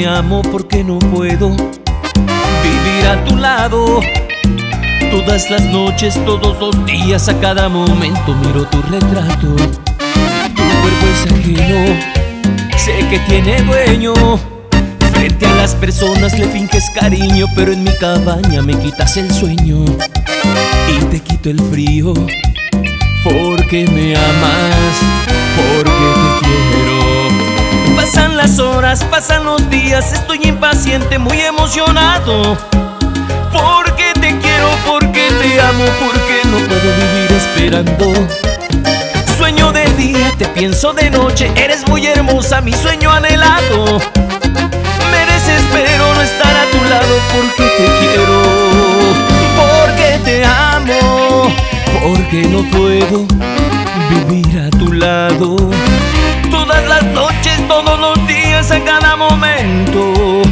amo porque no puedo vivir a tu lado. Todas las noches, todos los días, a cada momento miro tu retrato. Tu cuerpo es ajeno, sé que tiene dueño. Frente a las personas le finges cariño, pero en mi cabaña me quitas el sueño y te quito el frío. Porque me amas, pasan los días, estoy impaciente, muy emocionado. Porque te quiero, porque te amo, porque no puedo vivir esperando. Sueño de día, te pienso de noche, eres muy hermosa, mi sueño anhelado. Me desespero no estar a tu lado porque te quiero, porque te amo, porque no puedo cada momento,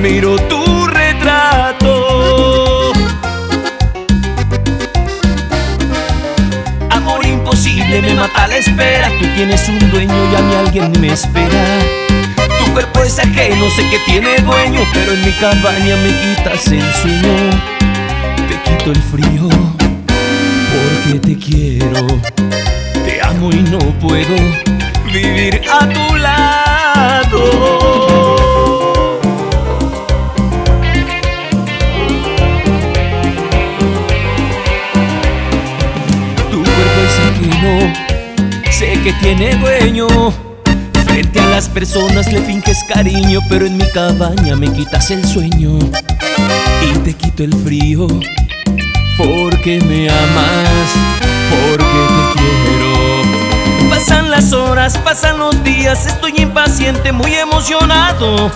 miro tu retrato. Amor imposible, me mata la espera. Tú tienes un dueño y a mí alguien me espera. Tu cuerpo es ajeno, sé que tiene dueño, pero en mi cabaña me quitas el sueño. Te quito el frío, porque te quiero. Te amo y no puedo vivir a tu lado. Que tiene dueño. Frente a las personas le finges cariño, pero en mi cabaña me quitas el sueño y te quito el frío. Porque me amas, porque te quiero. Pasan las horas, pasan los días, estoy impaciente, muy emocionado.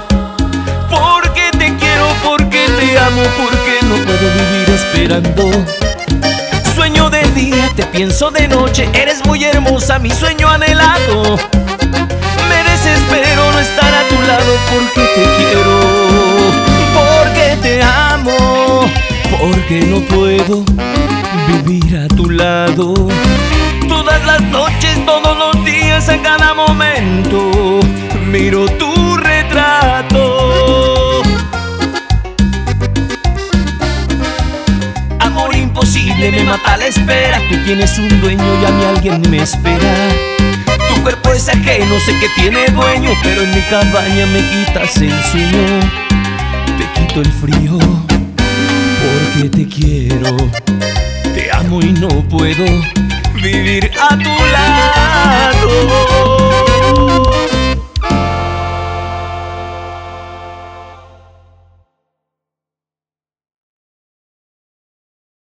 Porque te quiero, porque te amo, porque no puedo vivir esperando. Pienso de noche, eres muy hermosa, mi sueño anhelado. Me desespero no estar a tu lado porque te quiero, porque te amo, porque no puedo vivir a tu lado. Todas las noches, todos los días, a cada momento, miro tu imposible, me mata la espera. Tú tienes un dueño y a mí alguien me espera. Tu cuerpo es ajeno, sé que tiene dueño, pero en mi cabaña me quitas el sueño. Te quito el frío, porque te quiero. Te amo y no puedo vivir a tu lado.